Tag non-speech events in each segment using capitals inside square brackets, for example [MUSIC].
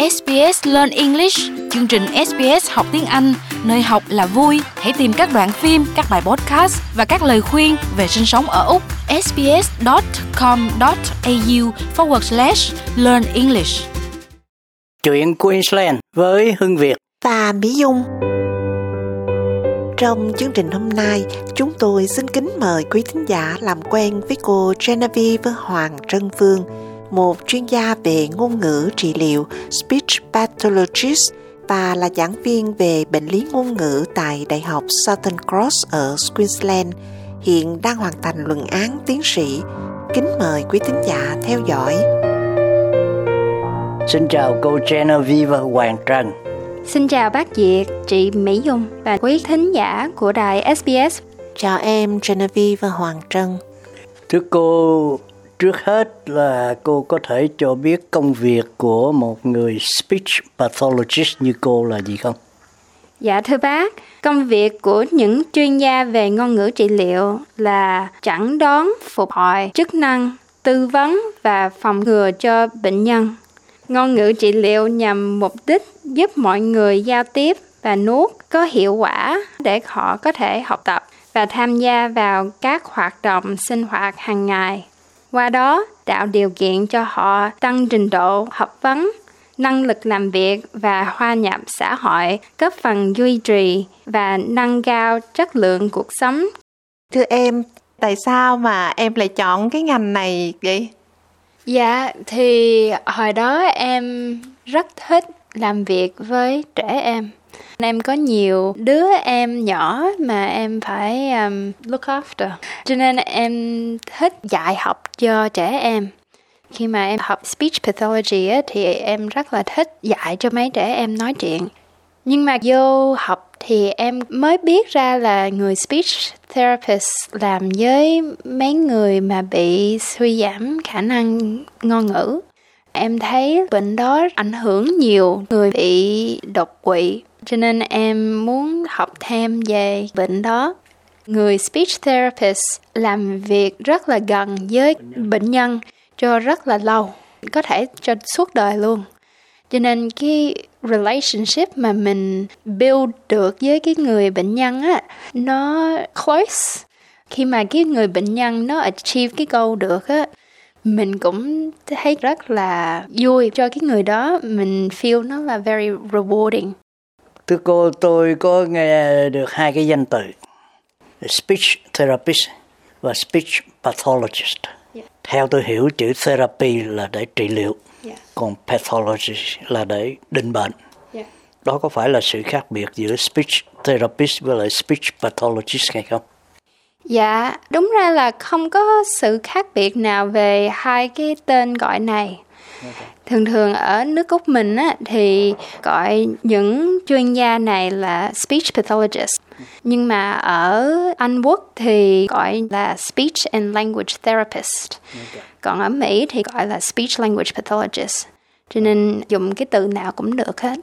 SBS Learn English, chương trình SBS học tiếng Anh, nơi học là vui. Hãy tìm các đoạn phim, các bài podcast và các lời khuyên về sinh sống ở Úc. sbs.com.au forward slash learn English. Chuyện Queensland với Hưng Việt và Mỹ Dung. Trong chương trình hôm nay, chúng tôi xin kính mời quý thính giả làm quen với cô Genevieve Hoàng Trân Phương, một chuyên gia về ngôn ngữ trị liệu speech pathologist và là giảng viên về bệnh lý ngôn ngữ tại Đại học Southern Cross ở Queensland, hiện đang hoàn thành luận án tiến sĩ. Kính mời quý thính giả theo dõi. Xin chào cô Genevieve Hoàng Trân. Xin chào bác Diệt, chị Mỹ Dung và quý thính giả của đài SBS. Chào em Genevieve Hoàng Trân. Thưa cô, trước hết là cô có thể cho biết công việc của một người speech pathologist như cô là gì không? Dạ thưa bác, công việc của những chuyên gia về ngôn ngữ trị liệu là chẩn đoán, phục hồi, chức năng, tư vấn và phòng ngừa cho bệnh nhân. Ngôn ngữ trị liệu nhằm mục đích giúp mọi người giao tiếp và nuốt có hiệu quả để họ có thể học tập và tham gia vào các hoạt động sinh hoạt hàng ngày. Qua đó, tạo điều kiện cho họ tăng trình độ học vấn, năng lực làm việc và hòa nhập xã hội, góp phần duy trì và nâng cao chất lượng cuộc sống. Thưa em, tại sao mà em lại chọn cái ngành này vậy? Dạ, thì hồi đó em rất thích làm việc với trẻ em. Em có nhiều đứa em nhỏ mà em phải um, look after. Cho nên em thích dạy học cho trẻ em. Khi mà em học speech pathology á, thì em rất là thích dạy cho mấy trẻ em nói chuyện. Nhưng mà vô học thì em mới biết ra là người speech therapist làm với mấy người mà bị suy giảm khả năng ngôn ngữ em thấy bệnh đó ảnh hưởng nhiều người bị đột quỵ, cho nên em muốn học thêm về bệnh đó. Người speech therapist làm việc rất là gần với bệnh nhân, cho rất là lâu, có thể cho suốt đời luôn. Cho nên cái relationship mà mình build được với cái người bệnh nhân á, nó close. Khi mà cái người bệnh nhân nó achieve cái goal được á mình cũng thấy rất là vui cho cái người đó mình feel nó là very rewarding thưa cô tôi có nghe được hai cái danh từ speech therapist và speech pathologist yeah. theo tôi hiểu chữ therapy là để trị liệu yeah. còn pathology là để định bệnh yeah. đó có phải là sự khác biệt giữa speech therapist với lại speech pathologist hay không Dạ, đúng ra là không có sự khác biệt nào về hai cái tên gọi này. Thường thường ở nước Úc mình á, thì gọi những chuyên gia này là speech pathologist. Nhưng mà ở Anh Quốc thì gọi là speech and language therapist. Còn ở Mỹ thì gọi là speech language pathologist. Cho nên dùng cái từ nào cũng được hết.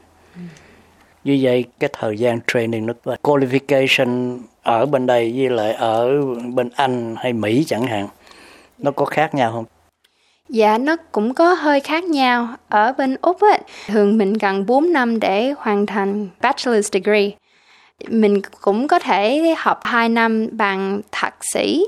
Như vậy cái thời gian training nó qualification ở bên đây với lại ở bên Anh hay Mỹ chẳng hạn, nó có khác nhau không? Dạ nó cũng có hơi khác nhau. Ở bên Úc ấy thường mình cần 4 năm để hoàn thành bachelor's degree. Mình cũng có thể học 2 năm bằng thạc sĩ.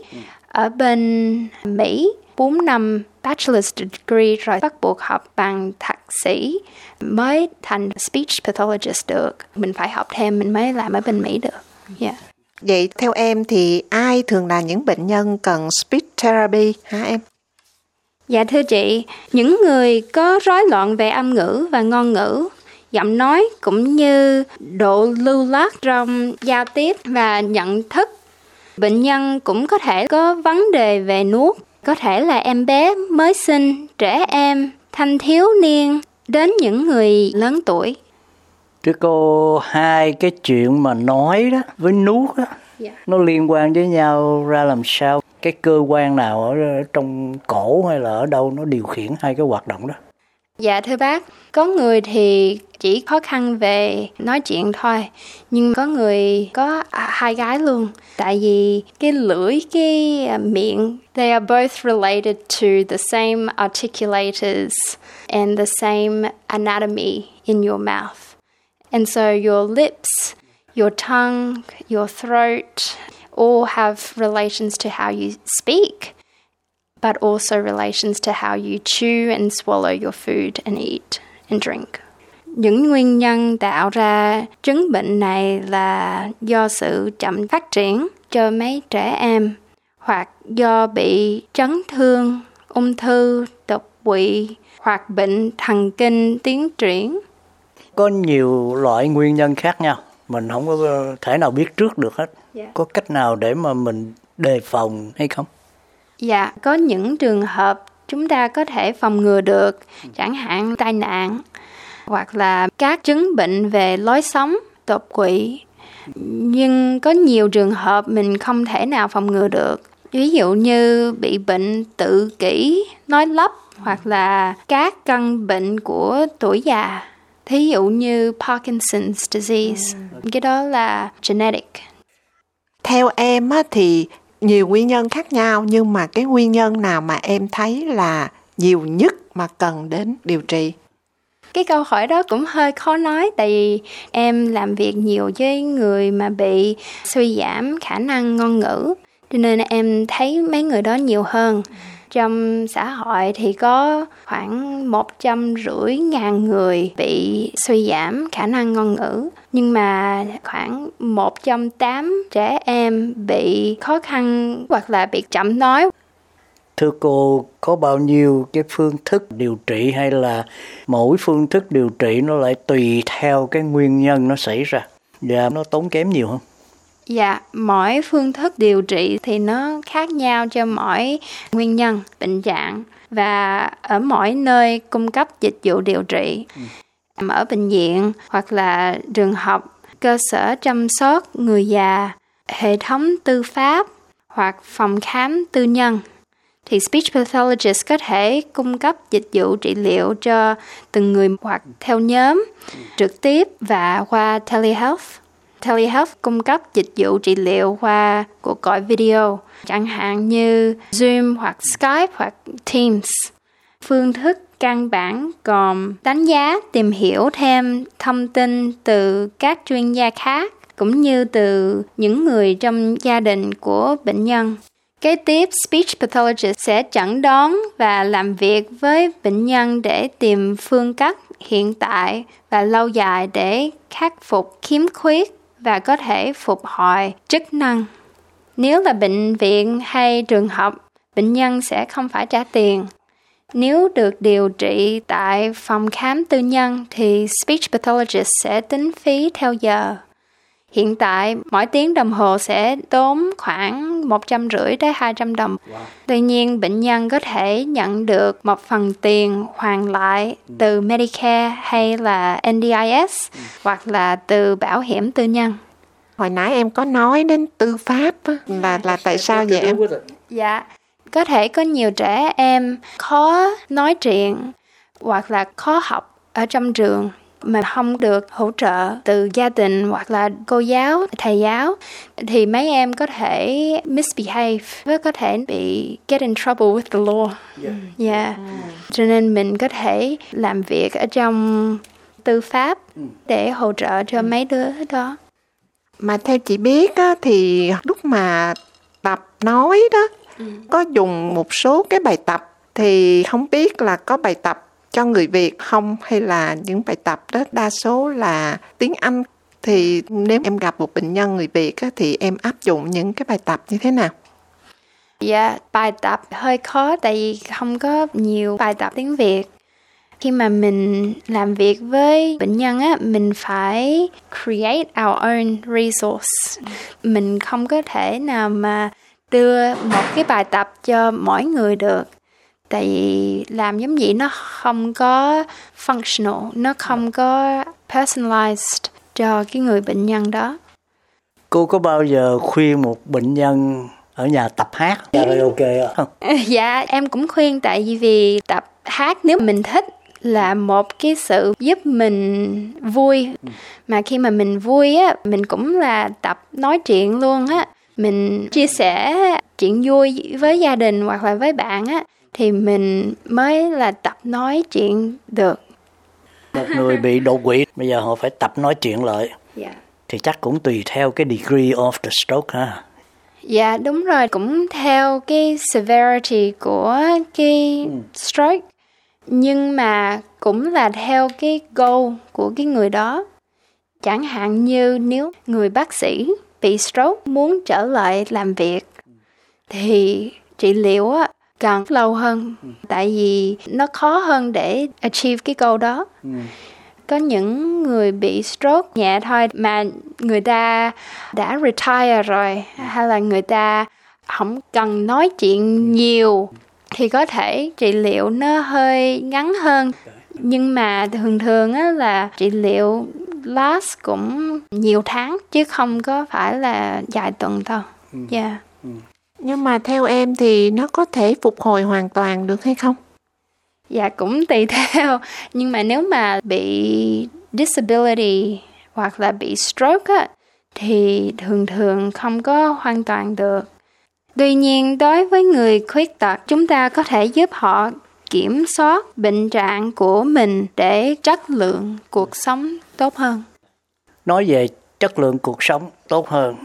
Ở bên Mỹ 4 năm bachelor's degree rồi bắt buộc học bằng thạc sĩ mới thành speech pathologist được. Mình phải học thêm, mình mới làm ở bên Mỹ được. Yeah. Vậy theo em thì ai thường là những bệnh nhân cần speech therapy hả em? Dạ thưa chị, những người có rối loạn về âm ngữ và ngôn ngữ, giọng nói cũng như độ lưu loát trong giao tiếp và nhận thức. Bệnh nhân cũng có thể có vấn đề về nuốt, có thể là em bé mới sinh, trẻ em, thanh thiếu niên đến những người lớn tuổi Thưa cô, hai cái chuyện mà nói đó với nuốt đó, yeah. Dạ. nó liên quan với nhau ra làm sao? Cái cơ quan nào ở trong cổ hay là ở đâu nó điều khiển hai cái hoạt động đó? Dạ thưa bác, có người thì chỉ khó khăn về nói chuyện thôi, nhưng có người có hai gái luôn. Tại vì cái lưỡi, cái à, miệng, they are both related to the same articulators and the same anatomy in your mouth. And so your lips, your tongue, your throat all have relations to how you speak. but also relations to how you chew and swallow your food and eat and drink. Những nguyên nhân tạo ra chứng bệnh này là do sự chậm phát triển cho mấy trẻ em hoặc do bị chấn thương, ung thư, đột quỵ hoặc bệnh thần kinh tiến triển. Có nhiều loại nguyên nhân khác nhau, mình không có thể nào biết trước được hết. Yeah. Có cách nào để mà mình đề phòng hay không? Dạ, có những trường hợp chúng ta có thể phòng ngừa được, chẳng hạn tai nạn hoặc là các chứng bệnh về lối sống, đột quỵ. Nhưng có nhiều trường hợp mình không thể nào phòng ngừa được. Ví dụ như bị bệnh tự kỷ, nói lắp hoặc là các căn bệnh của tuổi già. Thí dụ như Parkinson's disease, cái đó là genetic. Theo em á, thì nhiều nguyên nhân khác nhau nhưng mà cái nguyên nhân nào mà em thấy là nhiều nhất mà cần đến điều trị? Cái câu hỏi đó cũng hơi khó nói tại vì em làm việc nhiều với người mà bị suy giảm khả năng ngôn ngữ. Cho nên em thấy mấy người đó nhiều hơn trong xã hội thì có khoảng một trăm rưỡi ngàn người bị suy giảm khả năng ngôn ngữ. Nhưng mà khoảng một trong tám trẻ em bị khó khăn hoặc là bị chậm nói. Thưa cô, có bao nhiêu cái phương thức điều trị hay là mỗi phương thức điều trị nó lại tùy theo cái nguyên nhân nó xảy ra? Và nó tốn kém nhiều không? Dạ, mỗi phương thức điều trị thì nó khác nhau cho mỗi nguyên nhân, bệnh trạng và ở mỗi nơi cung cấp dịch vụ điều trị. Ừ. Ở bệnh viện hoặc là trường học, cơ sở chăm sóc người già, hệ thống tư pháp hoặc phòng khám tư nhân thì speech pathologist có thể cung cấp dịch vụ trị liệu cho từng người hoặc theo nhóm trực tiếp và qua telehealth telehealth cung cấp dịch vụ trị liệu qua cuộc gọi video, chẳng hạn như Zoom hoặc Skype hoặc Teams. Phương thức căn bản gồm đánh giá, tìm hiểu thêm thông tin từ các chuyên gia khác cũng như từ những người trong gia đình của bệnh nhân. Kế tiếp, speech pathologist sẽ chẩn đoán và làm việc với bệnh nhân để tìm phương cách hiện tại và lâu dài để khắc phục khiếm khuyết và có thể phục hồi chức năng. Nếu là bệnh viện hay trường học, bệnh nhân sẽ không phải trả tiền. Nếu được điều trị tại phòng khám tư nhân thì speech pathologist sẽ tính phí theo giờ. Hiện tại mỗi tiếng đồng hồ sẽ tốn khoảng một trăm rưỡi tới 200 đồng. Wow. Tuy nhiên bệnh nhân có thể nhận được một phần tiền hoàn lại từ Medicare hay là NDIS ừ. hoặc là từ bảo hiểm tư nhân. Hồi nãy em có nói đến tư pháp á, là là tại sao vậy em? Dạ, có thể có nhiều trẻ em khó nói chuyện hoặc là khó học ở trong trường mà không được hỗ trợ từ gia đình hoặc là cô giáo, thầy giáo thì mấy em có thể misbehave và có thể bị get in trouble with the law. Yeah. yeah. Mm. Cho nên mình có thể làm việc ở trong tư pháp ừ. để hỗ trợ cho mấy đứa đó. Mà theo chị biết á, thì lúc mà tập nói đó ừ. có dùng một số cái bài tập thì không biết là có bài tập cho người Việt không hay là những bài tập đó đa số là tiếng Anh thì nếu em gặp một bệnh nhân người Việt á, thì em áp dụng những cái bài tập như thế nào? Dạ, bài tập hơi khó tại vì không có nhiều bài tập tiếng Việt. Khi mà mình làm việc với bệnh nhân á, mình phải create our own resource. Mình không có thể nào mà đưa một cái bài tập cho mỗi người được tại vì làm giống vậy nó không có functional nó không có personalized cho cái người bệnh nhân đó. Cô có bao giờ khuyên một bệnh nhân ở nhà tập hát? Karaoke không. [LAUGHS] Dạ em cũng khuyên tại vì tập hát nếu mình thích là một cái sự giúp mình vui. Mà khi mà mình vui á mình cũng là tập nói chuyện luôn á. Mình chia sẻ chuyện vui với gia đình hoặc là với bạn á thì mình mới là tập nói chuyện được. Một người bị đột quỵ bây giờ họ phải tập nói chuyện lại. Dạ. Thì chắc cũng tùy theo cái degree of the stroke ha. Dạ đúng rồi cũng theo cái severity của cái stroke. Nhưng mà cũng là theo cái goal của cái người đó. Chẳng hạn như nếu người bác sĩ bị stroke muốn trở lại làm việc thì trị liệu á cần lâu hơn. Tại vì nó khó hơn để achieve cái goal đó. Có những người bị stroke nhẹ thôi mà người ta đã retire rồi hay là người ta không cần nói chuyện nhiều thì có thể trị liệu nó hơi ngắn hơn. Nhưng mà thường thường á là trị liệu last cũng nhiều tháng chứ không có phải là vài tuần đâu. Yeah. Nhưng mà theo em thì nó có thể phục hồi hoàn toàn được hay không? Dạ cũng tùy [LAUGHS] theo nhưng mà nếu mà bị disability hoặc là bị stroke á thì thường thường không có hoàn toàn được. Tuy nhiên đối với người khuyết tật chúng ta có thể giúp họ kiểm soát bệnh trạng của mình để chất lượng cuộc sống tốt hơn. nói về chất lượng cuộc sống tốt hơn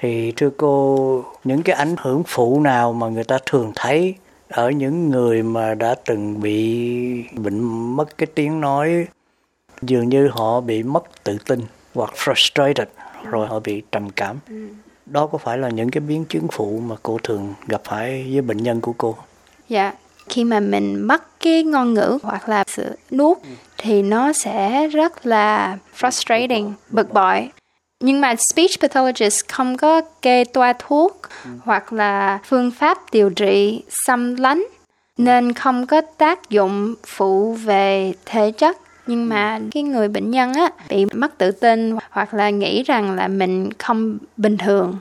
thì thưa cô những cái ảnh hưởng phụ nào mà người ta thường thấy ở những người mà đã từng bị bệnh mất cái tiếng nói? Dường như họ bị mất tự tin hoặc frustrated rồi họ bị trầm cảm. Đó có phải là những cái biến chứng phụ mà cô thường gặp phải với bệnh nhân của cô? Dạ, khi mà mình mất cái ngôn ngữ hoặc là sự nuốt thì nó sẽ rất là frustrating, bực bội. Nhưng mà speech pathologist không có kê toa thuốc hoặc là phương pháp điều trị xâm lấn nên không có tác dụng phụ về thể chất. Nhưng mà cái người bệnh nhân á bị mất tự tin hoặc là nghĩ rằng là mình không bình thường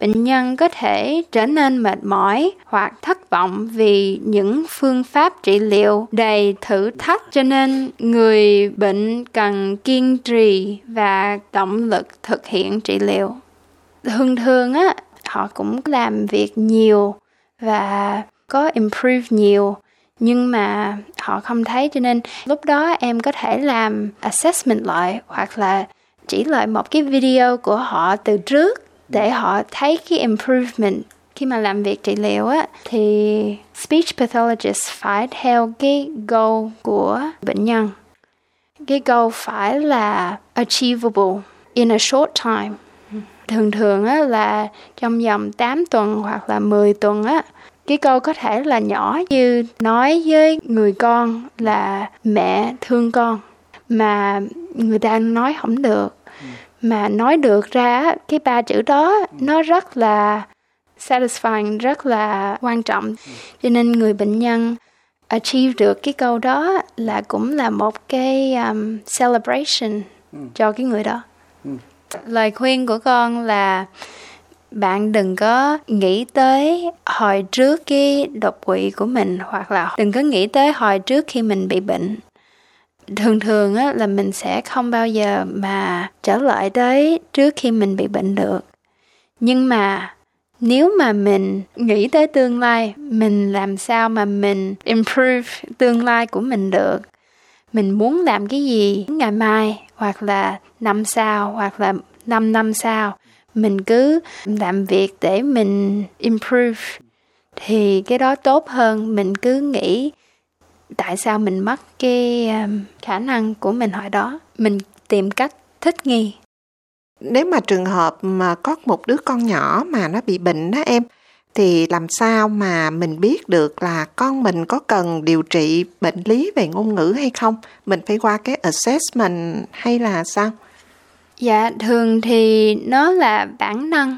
bệnh nhân có thể trở nên mệt mỏi hoặc thất vọng vì những phương pháp trị liệu đầy thử thách. Cho nên, người bệnh cần kiên trì và động lực thực hiện trị liệu. Thường thường á, họ cũng làm việc nhiều và có improve nhiều, nhưng mà họ không thấy. Cho nên, lúc đó em có thể làm assessment lại hoặc là chỉ lại một cái video của họ từ trước để họ thấy cái improvement khi mà làm việc trị liệu á, thì speech pathologist phải theo cái goal của bệnh nhân. Cái goal phải là achievable in a short time. Thường thường á, là trong vòng 8 tuần hoặc là 10 tuần á, cái câu có thể là nhỏ như nói với người con là mẹ thương con, mà người ta nói không được mà nói được ra cái ba chữ đó nó rất là satisfying rất là quan trọng. Cho nên người bệnh nhân achieve được cái câu đó là cũng là một cái um, celebration cho cái người đó. Lời khuyên của con là bạn đừng có nghĩ tới hồi trước cái đột quỵ của mình hoặc là đừng có nghĩ tới hồi trước khi mình bị bệnh thường thường á, là mình sẽ không bao giờ mà trở lại tới trước khi mình bị bệnh được. Nhưng mà nếu mà mình nghĩ tới tương lai mình làm sao mà mình improve tương lai của mình được? Mình muốn làm cái gì ngày mai hoặc là năm sau hoặc là năm năm sau? Mình cứ làm việc để mình improve. Thì cái đó tốt hơn mình cứ nghĩ tại sao mình mất cái um, khả năng của mình hồi đó mình tìm cách thích nghi Nếu mà trường hợp mà có một đứa con nhỏ mà nó bị bệnh đó em, thì làm sao mà mình biết được là con mình có cần điều trị bệnh lý về ngôn ngữ hay không? Mình phải qua cái assessment hay là sao? dạ thường thì nó là bản năng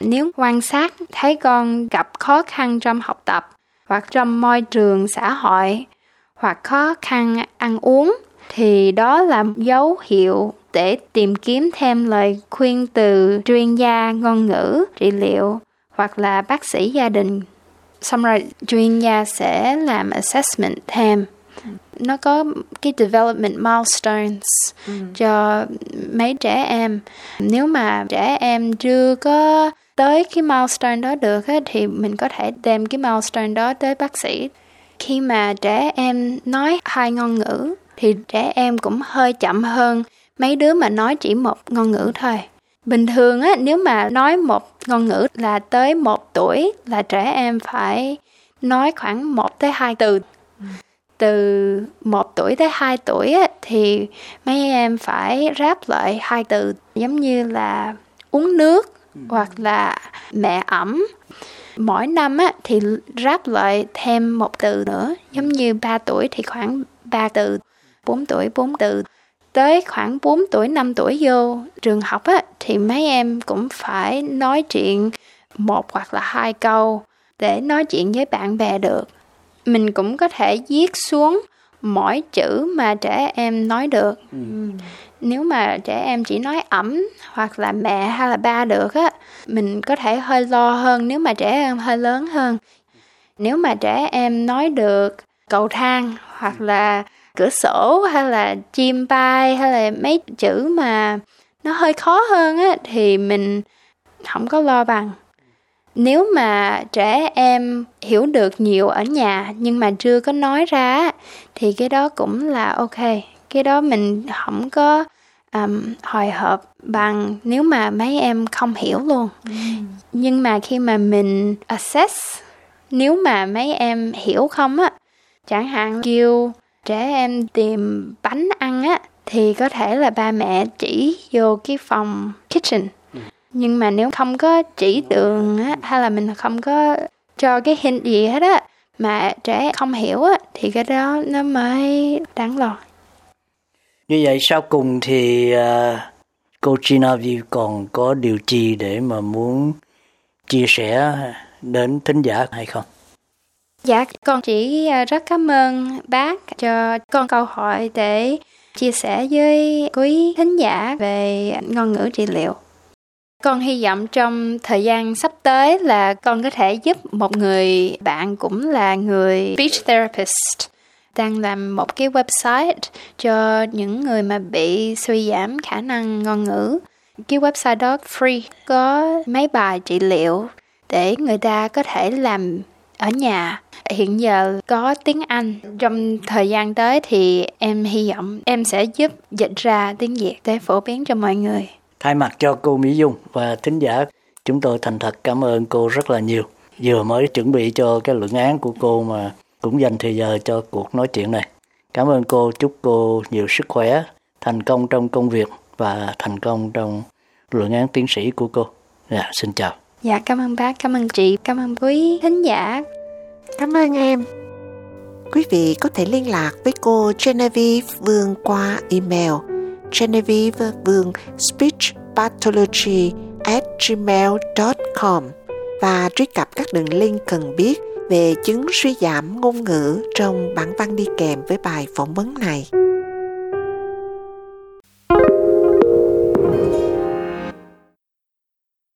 nếu quan sát thấy con gặp khó khăn trong học tập hoặc trong môi trường xã hội hoặc khó khăn ăn uống thì đó là dấu hiệu để tìm kiếm thêm lời khuyên từ chuyên gia ngôn ngữ trị liệu hoặc là bác sĩ gia đình. Xong rồi chuyên gia sẽ làm assessment thêm. Nó có cái development milestones ừ. cho mấy trẻ em. Nếu mà trẻ em chưa có tới cái milestone đó được thì mình có thể đem cái milestone đó tới bác sĩ khi mà trẻ em nói hai ngôn ngữ thì trẻ em cũng hơi chậm hơn. Mấy đứa mà nói chỉ một ngôn ngữ thôi. Bình thường á nếu mà nói một ngôn ngữ là tới một tuổi là trẻ em phải nói khoảng một tới hai từ từ một tuổi tới hai tuổi á, thì mấy em phải ráp lại hai từ giống như là uống nước hoặc là mẹ ẩm mỗi năm á, thì ráp lại thêm một từ nữa. Giống như 3 tuổi thì khoảng 3 từ 4 tuổi 4 từ. Tới khoảng 4 tuổi 5 tuổi vô trường học á, thì mấy em cũng phải nói chuyện một hoặc là hai câu để nói chuyện với bạn bè được. Mình cũng có thể viết xuống mỗi chữ mà trẻ em nói được. Ừ nếu mà trẻ em chỉ nói ẩm hoặc là mẹ hay là ba được á, mình có thể hơi lo hơn nếu mà trẻ em hơi lớn hơn. Nếu mà trẻ em nói được cầu thang hoặc là cửa sổ hay là chim bay hay là mấy chữ mà nó hơi khó hơn á, thì mình không có lo bằng. Nếu mà trẻ em hiểu được nhiều ở nhà nhưng mà chưa có nói ra thì cái đó cũng là ok cái đó mình không có um, hồi hộp bằng nếu mà mấy em không hiểu luôn. Ừ. nhưng mà khi mà mình assess nếu mà mấy em hiểu không á chẳng hạn kêu trẻ em tìm bánh ăn á thì có thể là ba mẹ chỉ vô cái phòng kitchen. Nhưng mà nếu không có chỉ đường á hay là mình không có cho cái hint gì hết á mà trẻ không hiểu á thì cái đó nó mới đáng lo như vậy sau cùng thì uh, cô Gina còn có điều gì để mà muốn chia sẻ đến thính giả hay không? Dạ, con chỉ à, rất cảm ơn bác cho con câu hỏi để chia sẻ với quý thính giả về ngôn ngữ trị liệu. Con hy vọng trong thời gian sắp tới là con có thể giúp một người bạn cũng là người speech therapist đang làm một cái website cho những người mà bị suy giảm khả năng ngôn ngữ. Cái website đó free có mấy bài trị liệu để người ta có thể làm ở nhà. Hiện giờ có tiếng Anh. Trong thời gian tới thì em hy vọng em sẽ giúp dịch ra tiếng Việt để phổ biến cho mọi người. Thay mặt cho cô Mỹ Dung và thính giả, chúng tôi thành thật cảm ơn cô rất là nhiều. Vừa mới chuẩn bị cho cái luận án của cô mà cũng dành thời giờ cho cuộc nói chuyện này. Cảm ơn cô, chúc cô nhiều sức khỏe, thành công trong công việc và thành công trong luận án tiến sĩ của cô. Dạ, xin chào. Dạ, cảm ơn bác, cảm ơn chị, cảm ơn quý thính giả. Cảm ơn em. Quý vị có thể liên lạc với cô Genevieve Vương qua email Genevieve Vương speechpathology at gmail.com và truy cập các đường link cần biết về chứng suy giảm ngôn ngữ trong bản văn đi kèm với bài phỏng vấn này.